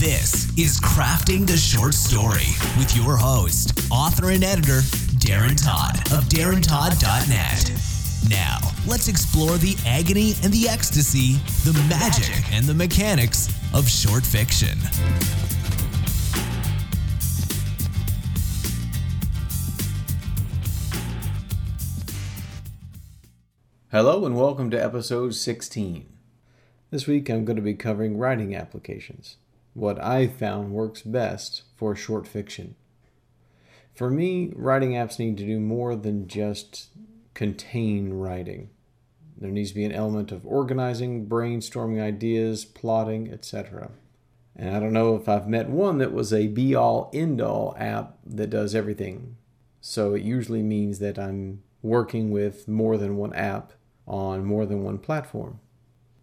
This is Crafting the Short Story with your host, author and editor, Darren Todd of DarrenTodd.net. Now, let's explore the agony and the ecstasy, the magic and the mechanics of short fiction. Hello and welcome to episode 16. This week I'm going to be covering writing applications, what I've found works best for short fiction. For me, writing apps need to do more than just contain writing. There needs to be an element of organizing, brainstorming ideas, plotting, etc. And I don't know if I've met one that was a be all end all app that does everything. So it usually means that I'm working with more than one app on more than one platform.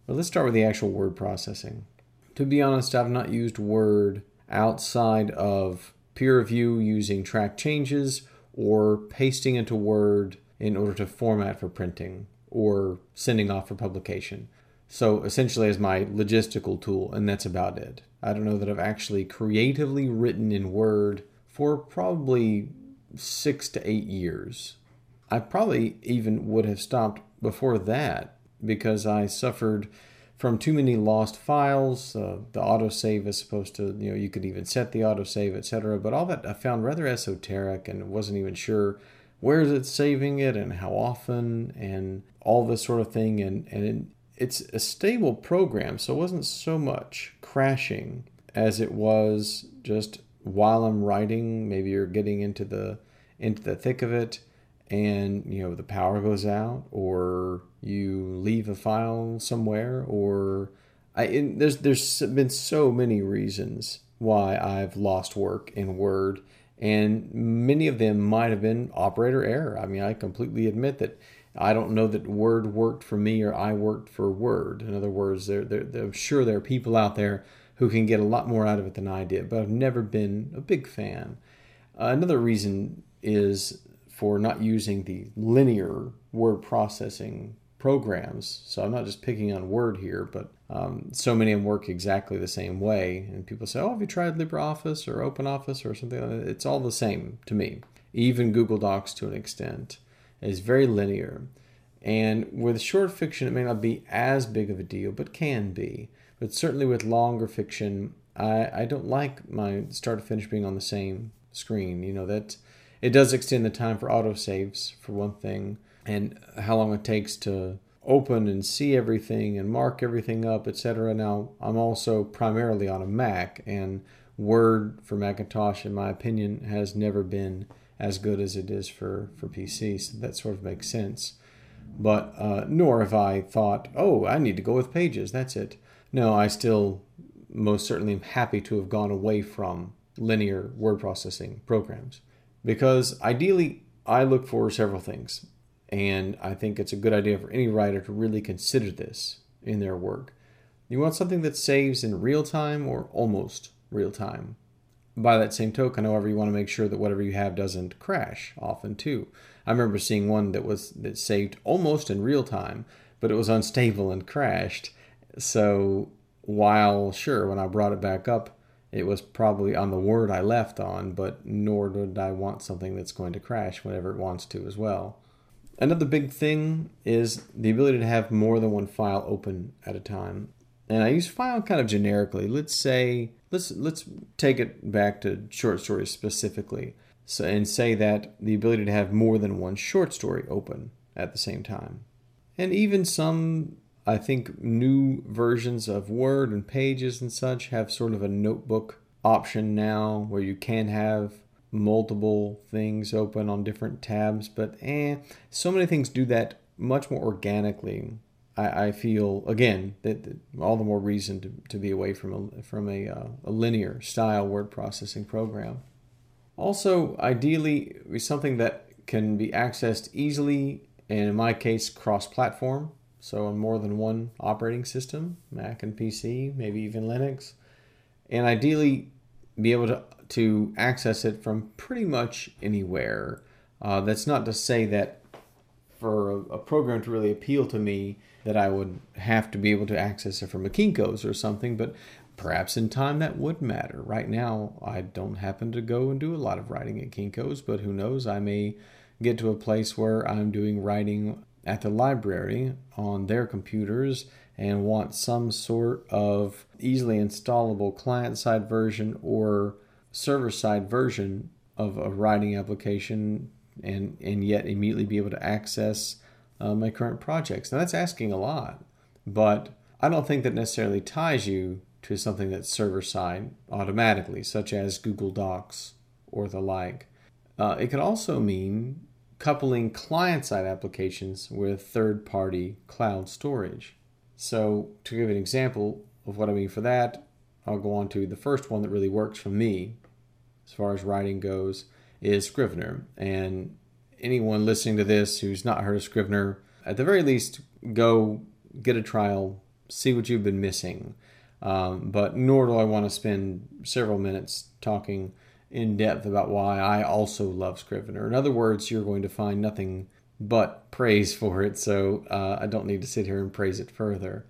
But let's start with the actual word processing. To be honest, I've not used Word outside of peer review using track changes or pasting into Word in order to format for printing or sending off for publication. So essentially, as my logistical tool, and that's about it. I don't know that I've actually creatively written in Word for probably six to eight years. I probably even would have stopped before that because I suffered from too many lost files. Uh, the autosave is supposed to, you know, you could even set the autosave, etc. But all that I found rather esoteric and wasn't even sure where is it saving it and how often and all this sort of thing. And, and it, it's a stable program, so it wasn't so much crashing as it was just while I'm writing. Maybe you're getting into the into the thick of it and you know the power goes out or you leave a file somewhere or I there's there's been so many reasons why I've lost work in Word and many of them might have been operator error. I mean, I completely admit that I don't know that Word worked for me or I worked for Word. In other words, there, I'm sure there are people out there who can get a lot more out of it than I did, but I've never been a big fan. Another reason is for not using the linear word processing programs. So I'm not just picking on Word here, but um, so many of them work exactly the same way. And people say, "Oh, have you tried LibreOffice or OpenOffice or something?" Like it's all the same to me. Even Google Docs, to an extent, is very linear. And with short fiction, it may not be as big of a deal, but can be. But certainly with longer fiction, I, I don't like my start to finish being on the same screen. You know that it does extend the time for autosaves, for one thing, and how long it takes to open and see everything and mark everything up, etc. Now, I'm also primarily on a Mac, and Word for Macintosh, in my opinion, has never been as good as it is for, for PC, so that sort of makes sense. But uh, nor have I thought, oh, I need to go with Pages, that's it. No, I still most certainly am happy to have gone away from linear word processing programs because ideally I look for several things. And I think it's a good idea for any writer to really consider this in their work. You want something that saves in real time or almost real time. By that same token, however, you want to make sure that whatever you have doesn't crash often too. I remember seeing one that was that saved almost in real time, but it was unstable and crashed. So while sure, when I brought it back up, it was probably on the word I left on, but nor did I want something that's going to crash whenever it wants to as well. Another big thing is the ability to have more than one file open at a time. And I use file kind of generically. Let's say let's let's take it back to short stories specifically. So and say that the ability to have more than one short story open at the same time. And even some I think new versions of Word and Pages and such have sort of a notebook option now where you can have multiple things open on different tabs, but eh, so many things do that much more organically. I, I feel again that, that, all the more reason to, to be away from a from a, uh, a linear style word processing program. Also, ideally, something that can be accessed easily, and in my case, cross-platform so on more than one operating system, Mac and PC, maybe even Linux, and ideally be able to, to access it from pretty much anywhere. Uh, that's not to say that for a, a, program to really appeal to me that I would have to be able to access it from a Kinko's or something, but perhaps in time that would matter. Right now, I don't happen to go and do a lot of writing at Kinko's, but who knows? I may get to a place where I'm doing writing at the library on their computers and want some sort of easily installable client side version or server side version of a writing application and, and yet immediately be able to access uh, my current projects. Now, that's asking a lot, but I don't think that necessarily ties you to something that's server side automatically, such as Google Docs or the like. Uh, it could also mean coupling client side applications with third party cloud storage. So, to give an example of what I mean for that, I'll go on to the first one that really works for me as far as writing goes is Scrivener. And anyone listening to this who's not heard of Scrivener, at the very least, go get a trial, see what you've been missing. Um, but nor do I want to spend several minutes talking in depth about why I also love Scrivener. In other words, you're going to find nothing but praise for it, so uh, I don't need to sit here and praise it further.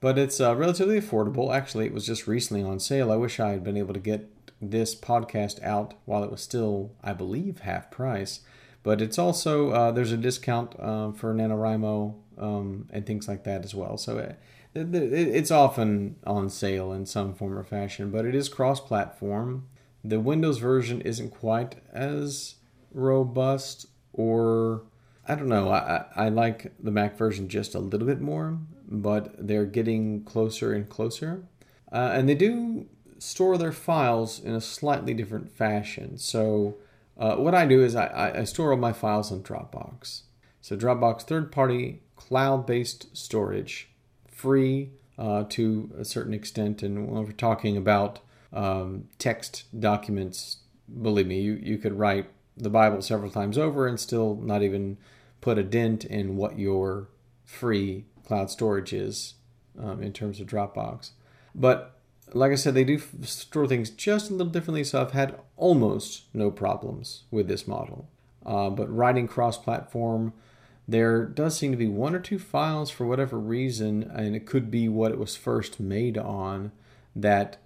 But it's uh, relatively affordable. Actually, it was just recently on sale. I wish I had been able to get this podcast out while it was still, I believe, half price. But it's also, uh, there's a discount uh, for NaNoWriMo um, and things like that as well. So it, it, it's often on sale in some form or fashion, but it is cross platform. The Windows version isn't quite as robust, or I don't know. I, I like the Mac version just a little bit more, but they're getting closer and closer. Uh, and they do store their files in a slightly different fashion. So, uh, what I do is I, I store all my files on Dropbox. So, Dropbox third party cloud based storage, free uh, to a certain extent. And when we're talking about um, text documents, believe me, you, you could write the Bible several times over and still not even put a dent in what your free cloud storage is um, in terms of Dropbox. But like I said, they do store things just a little differently, so I've had almost no problems with this model. Uh, but writing cross platform, there does seem to be one or two files for whatever reason, and it could be what it was first made on, that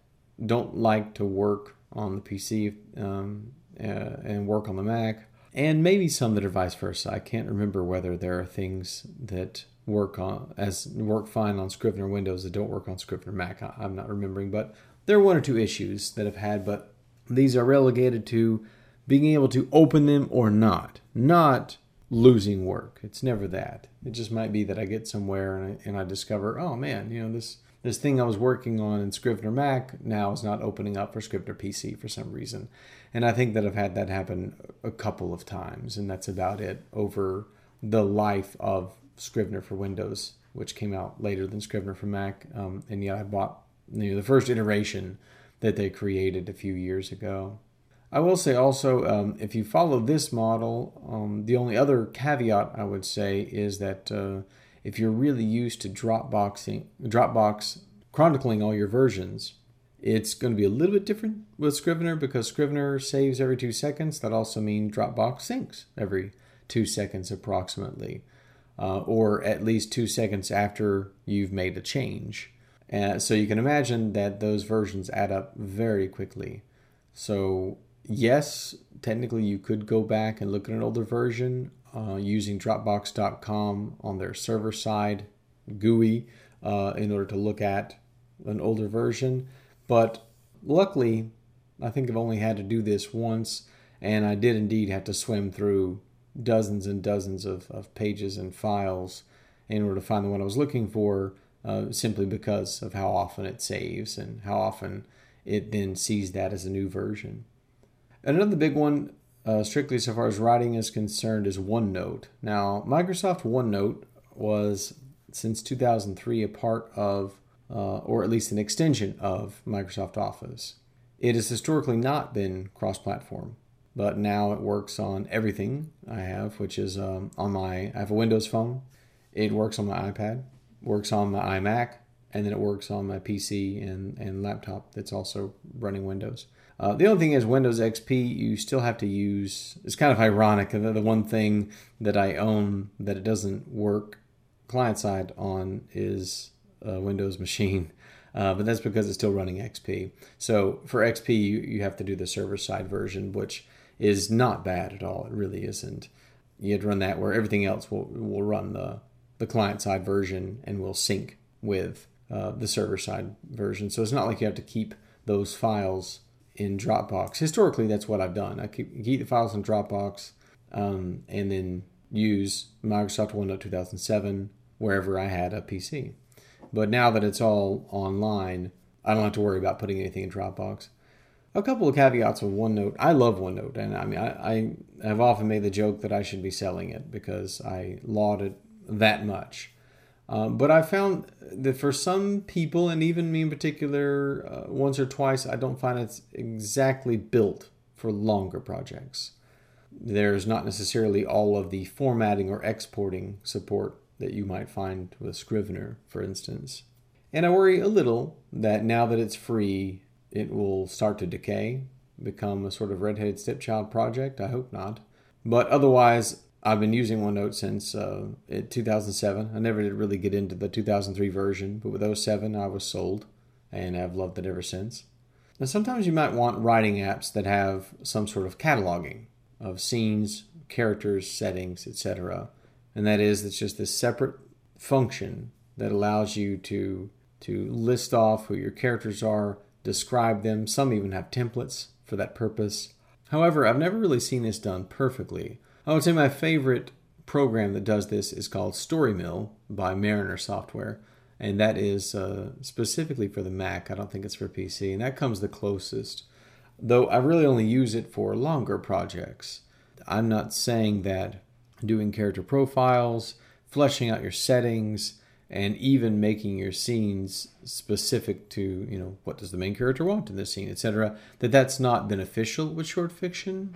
don't like to work on the PC um, uh, and work on the Mac, and maybe some that are vice versa. I can't remember whether there are things that work on as work fine on Scrivener Windows that don't work on Scrivener Mac. I, am not remembering, but there are one or two issues that I've had, but these are relegated to being able to open them or not, not losing work. It's never that. It just might be that I get somewhere and I, and I discover, oh man, you know this this thing I was working on in Scrivener Mac now is not opening up for Scrivener PC for some reason. And I think that I've had that happen a couple of times, and that's about it over the life of Scrivener for Windows, which came out later than Scrivener for Mac. Um, and yet I bought you know, the first iteration that they created a few years ago. I will say also, um, if you follow this model, um, the only other caveat I would say is that uh, if you're really used to Dropboxing, Dropbox chronicling all your versions, it's going to be a little bit different with Scrivener because Scrivener saves every two seconds. That also means Dropbox syncs every two seconds approximately uh, or at least two seconds after you've made a change. So you can imagine that those versions add up very quickly. So, yes, technically you could go back and look at an older version uh, using Dropbox.com on their server side GUI uh, in order to look at an older version. But luckily, I think I've only had to do this once, and I did indeed have to swim through dozens and dozens of, of pages and files in order to find the one I was looking for, uh, simply because of how often it saves and how often it then sees that as a new version. Another big one, uh, strictly so far as writing is concerned, is OneNote. Now, Microsoft OneNote was since 2003 a part of, uh, or at least an extension of Microsoft Office. It has historically not been cross platform but now it works on everything I have, which is um, on my I have a Windows phone. It works on my iPad, works on my iMac, and then it works on my PC and, and laptop that's also running Windows. Uh, the only thing is Windows XP, you still have to use. It's kind of ironic. The, the one thing that I own that it doesn't work client side on is a Windows machine, uh, but that's because it's still running XP. So for XP, you, you have to do the server side version, which is not bad at all. It really isn't. You'd run that where everything else will will run the the client side version and will sync with uh, the server side version. So it's not like you have to keep those files in Dropbox. Historically, that's what I've done. I keep, keep the files in Dropbox um, and then use Microsoft OneNote 2007 wherever I had a PC. But now that it's all online, I don't have to worry about putting anything in Dropbox. A couple of caveats with OneNote. I love OneNote, and I mean, I, I have often made the joke that I should be selling it because I laud it that much. Um, but I found that for some people, and even me in particular, uh, once or twice, I don't find it's exactly built for longer projects. There's not necessarily all of the formatting or exporting support that you might find with Scrivener, for instance. And I worry a little that now that it's free, it will start to decay, become a sort of redheaded stepchild project. I hope not. But otherwise, I've been using OneNote since uh, 2007. I never did really get into the 2003 version, but with 07 I was sold, and I've loved it ever since. Now, sometimes you might want writing apps that have some sort of cataloging of scenes, characters, settings, etc. And that is, it's just this separate function that allows you to to list off who your characters are, describe them. Some even have templates for that purpose. However, I've never really seen this done perfectly. I would say my favorite program that does this is called StoryMill by Mariner Software, and that is uh, specifically for the Mac. I don't think it's for PC, and that comes the closest. Though I really only use it for longer projects. I'm not saying that doing character profiles, fleshing out your settings, and even making your scenes specific to you know what does the main character want in this scene etc that that's not beneficial with short fiction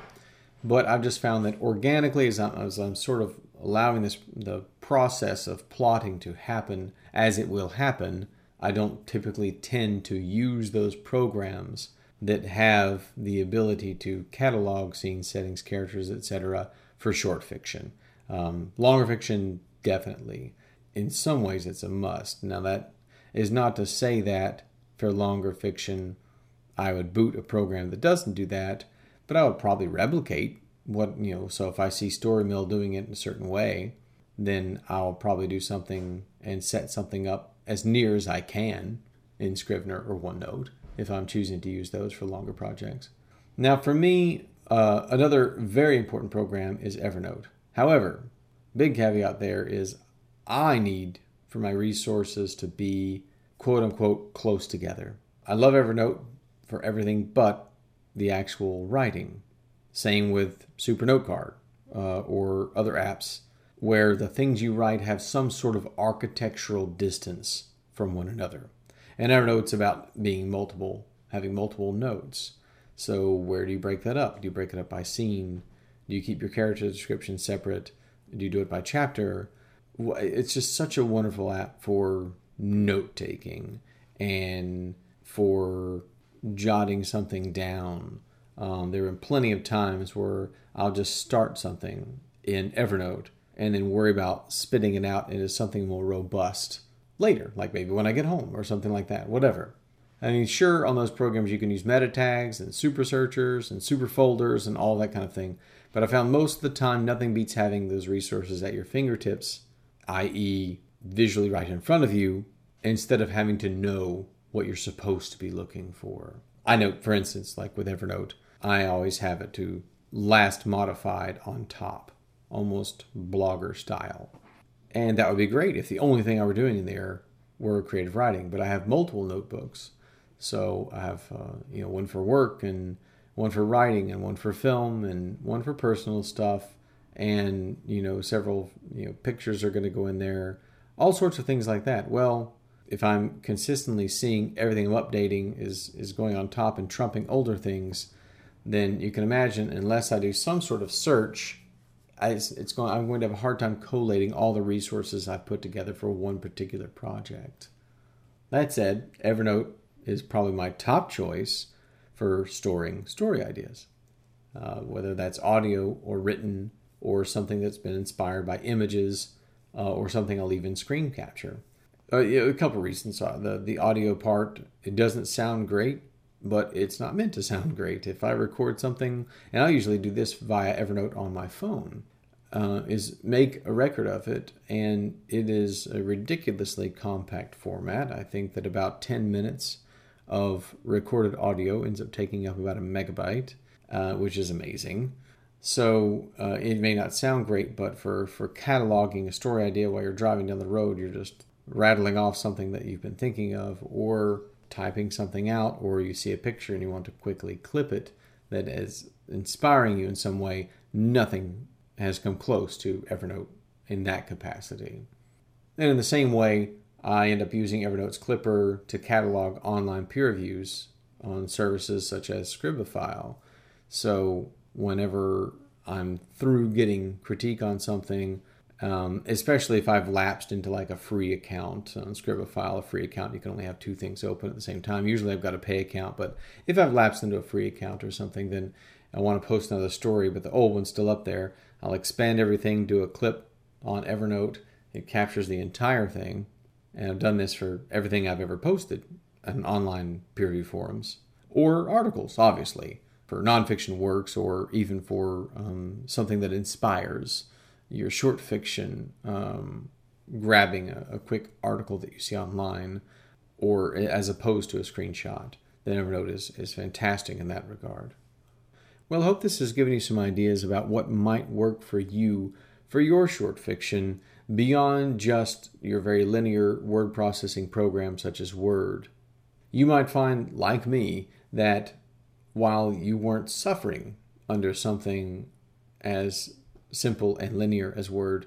but I've just found that organically, as I'm, as I'm sort of allowing this the process of plotting to happen as it will happen, I don't typically tend to use those programs that have the ability to catalog scene settings, characters, etc. for short fiction. Um, longer fiction, definitely. In some ways, it's a must. Now, that is not to say that for longer fiction, I would boot a program that doesn't do that but I would probably replicate what you know. So if I see StoryMill doing it in a certain way, then I'll probably do something and set something up as near as I can in Scrivener or OneNote if I'm choosing to use those for longer projects. Now, for me, uh, another very important program is Evernote. However, big caveat there is I need for my resources to be quote unquote close together. I love Evernote for everything but the actual writing. Same with SuperNoteCard uh, or other apps where the things you write have some sort of architectural distance from one another. And Evernote's about being multiple, having multiple notes. So where do you break that up? Do you break it up by scene? Do you keep your character description separate? Do you do it by chapter? It's just such a wonderful app for note taking and for jotting something down. Um, there been plenty of times where I'll just start something in Evernote and then worry about spitting it out into something more robust later, like maybe when I get home or something like that, whatever. I mean, sure, on those programs you can use meta tags and super searchers and super folders and all that kind of thing. But I found most of the time nothing beats having those resources at your fingertips, i.e., visually right in front of you, instead of having to know what you're supposed to be looking for. I know, for instance, like with Evernote, I always have it to last modified on top, almost blogger style. And that would be great if the only thing I were doing in there were creative writing. But I have multiple notebooks. So I have, uh, you know, one for work and one for writing and one for film and one for personal stuff. And, you know, several, you know, pictures are going to go in there, all sorts of things like that. Well, if I'm consistently seeing everything I'm updating is is going on top and trumping older things, then you can imagine unless I do some sort of search, I, it's going I'm going to have a hard time collating all the resources I've put together for one particular project. That said, Evernote is probably my top choice for storing story ideas, uh, whether that's audio or written or something that's been inspired by images uh, or something I'll even screen capture. Uh, a couple reasons. Uh, the the audio part it doesn't sound great, but it's not meant to sound great. If I record something, and I usually do this via Evernote on my phone, uh, is make a record of it, and it is a ridiculously compact format. I think that about 10 minutes of recorded audio ends up taking up about a megabyte, uh, which is amazing. So uh, it may not sound great, but for, for cataloging a story idea while you're driving down the road, you're just rattling off something that you've been thinking of, or typing something out, or you see a picture and you want to quickly clip it that is inspiring you in some way, nothing has come close to Evernote in that capacity. And in the same way, I end up using Evernote's Clipper to catalog online peer reviews on services such as Scribophile. So whenever I'm through getting critique on something, um, especially if I've lapsed into like a free account on Scribophile, a free account, you can only have two things open at the same time. Usually I've got a pay account, but if I've lapsed into a free account or something, then I want to post another story, but the old one's still up there. I'll expand everything, do a clip on Evernote. It captures the entire thing. And I've done this for everything I've ever posted on online peer review forums or articles, obviously, for nonfiction works or even for um, something that inspires your short fiction, um, grabbing a, a quick article that you see online or as opposed to a screenshot. The Evernote is, is fantastic in that regard. Well, I hope this has given you some ideas about what might work for you for your short fiction beyond just your very linear word processing program such as Word. You might find, like me, that while you weren't suffering under something as simple and linear as Word,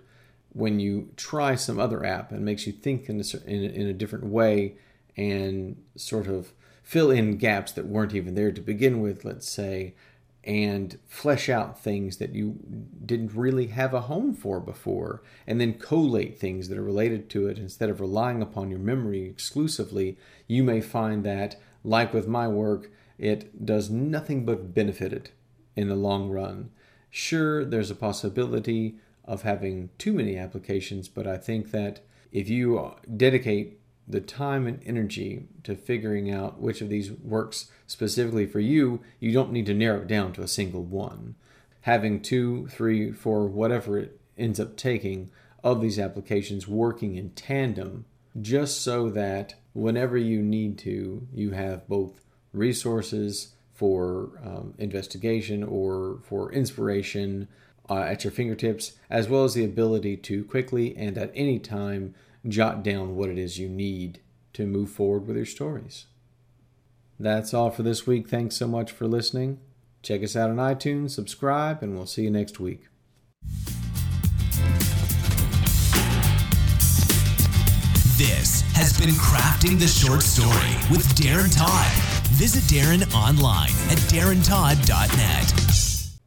when you try some other app and makes you think in a, in in a different way and sort of fill in gaps that weren't even there to begin with, let's say, and flesh out things that you didn't really have a home for before, and then collate things that are related to it instead of relying upon your memory exclusively, you may find that, like with my work, it does nothing but benefit it in the long run. Sure, there's a possibility of having too many applications, but I think that if you uh, dedicate the time and energy to figuring out which of these works specifically for you, you don't need to narrow it down to a single one. Having two, three, four, whatever it ends up taking of these applications working in tandem, just so that whenever you need to, you have both resources for um, investigation or for inspiration uh, at your fingertips, as well as the ability to quickly and at any time jot down what it is you need to move forward with your stories. That's all for this week. Thanks so much for listening. Check us out on iTunes, subscribe, and we'll see you next week. This has been Crafting the Short Story with Darren Todd. Visit Darren online at darrentodd.net.